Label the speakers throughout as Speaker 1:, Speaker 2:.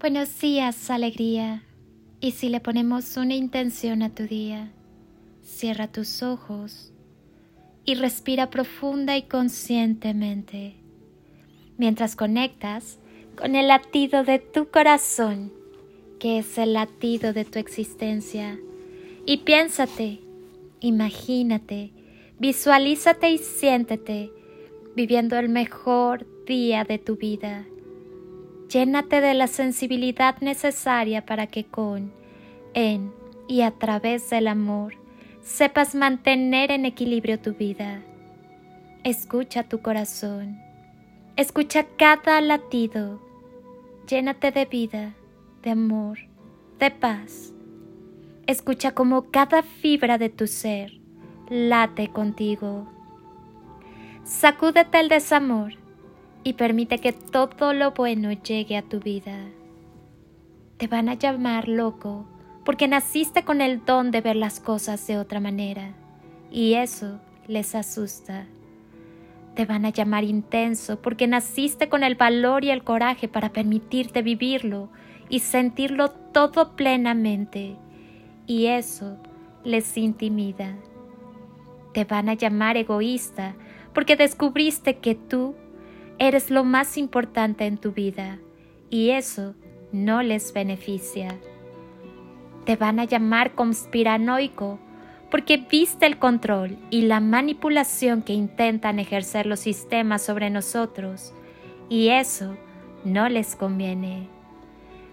Speaker 1: Buenos días, alegría. Y si le ponemos una intención a tu día, cierra tus ojos y respira profunda y conscientemente mientras conectas con el latido de tu corazón, que es el latido de tu existencia. Y piénsate, imagínate, visualízate y siéntete viviendo el mejor día de tu vida Llénate de la sensibilidad necesaria para que con, en y a través del amor sepas mantener en equilibrio tu vida. Escucha tu corazón. Escucha cada latido. Llénate de vida, de amor, de paz. Escucha como cada fibra de tu ser late contigo. Sacúdete el desamor y permite que todo lo bueno llegue a tu vida. Te van a llamar loco porque naciste con el don de ver las cosas de otra manera y eso les asusta. Te van a llamar intenso porque naciste con el valor y el coraje para permitirte vivirlo y sentirlo todo plenamente y eso les intimida. Te van a llamar egoísta porque descubriste que tú eres lo más importante en tu vida y eso no les beneficia. Te van a llamar conspiranoico porque viste el control y la manipulación que intentan ejercer los sistemas sobre nosotros y eso no les conviene.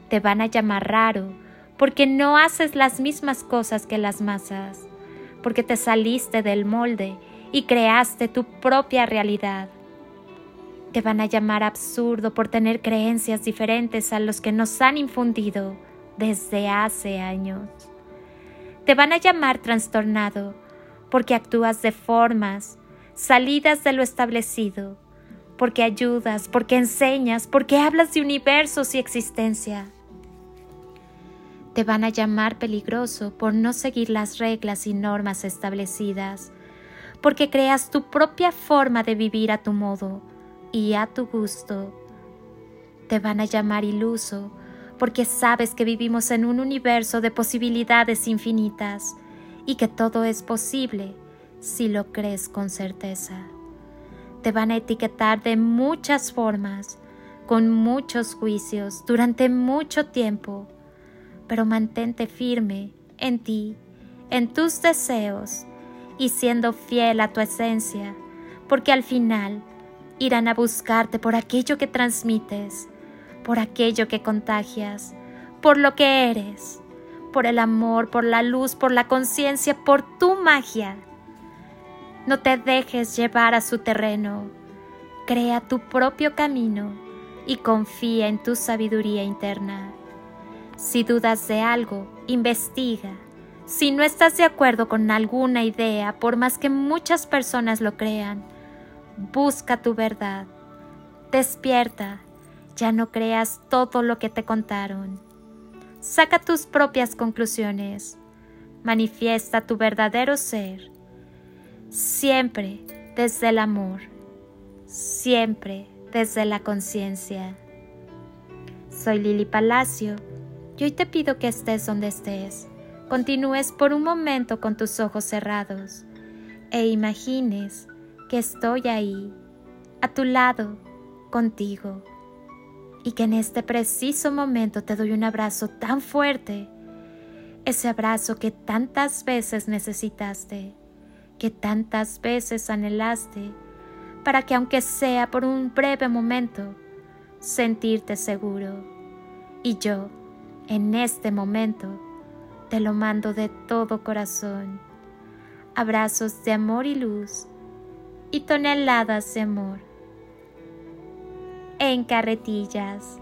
Speaker 1: Te van a llamar raro porque no haces las mismas cosas que las masas, porque te saliste del molde y creaste tu propia realidad te van a llamar absurdo por tener creencias diferentes a los que nos han infundido desde hace años. Te van a llamar trastornado porque actúas de formas salidas de lo establecido, porque ayudas, porque enseñas, porque hablas de universos y existencia. Te van a llamar peligroso por no seguir las reglas y normas establecidas, porque creas tu propia forma de vivir a tu modo y a tu gusto. Te van a llamar iluso porque sabes que vivimos en un universo de posibilidades infinitas y que todo es posible si lo crees con certeza. Te van a etiquetar de muchas formas, con muchos juicios, durante mucho tiempo, pero mantente firme en ti, en tus deseos y siendo fiel a tu esencia, porque al final irán a buscarte por aquello que transmites, por aquello que contagias, por lo que eres, por el amor, por la luz, por la conciencia, por tu magia. No te dejes llevar a su terreno, crea tu propio camino y confía en tu sabiduría interna. Si dudas de algo, investiga. Si no estás de acuerdo con alguna idea, por más que muchas personas lo crean, busca tu verdad. Despierta, ya no creas todo lo que te contaron. Saca tus propias conclusiones. Manifiesta tu verdadero ser. Siempre desde el amor. Siempre desde la conciencia. Soy Lili Palacio y hoy te pido que estés donde estés. Continúes por un momento con tus ojos cerrados e imagines que estoy ahí, a tu lado, contigo, y que en este preciso momento te doy un abrazo tan fuerte, ese abrazo que tantas veces necesitaste, que tantas veces anhelaste, para que aunque sea por un breve momento, sentirte seguro. Y yo, en este momento, te lo mando de todo corazón. Abrazos de amor y luz y toneladas de amor en carretillas.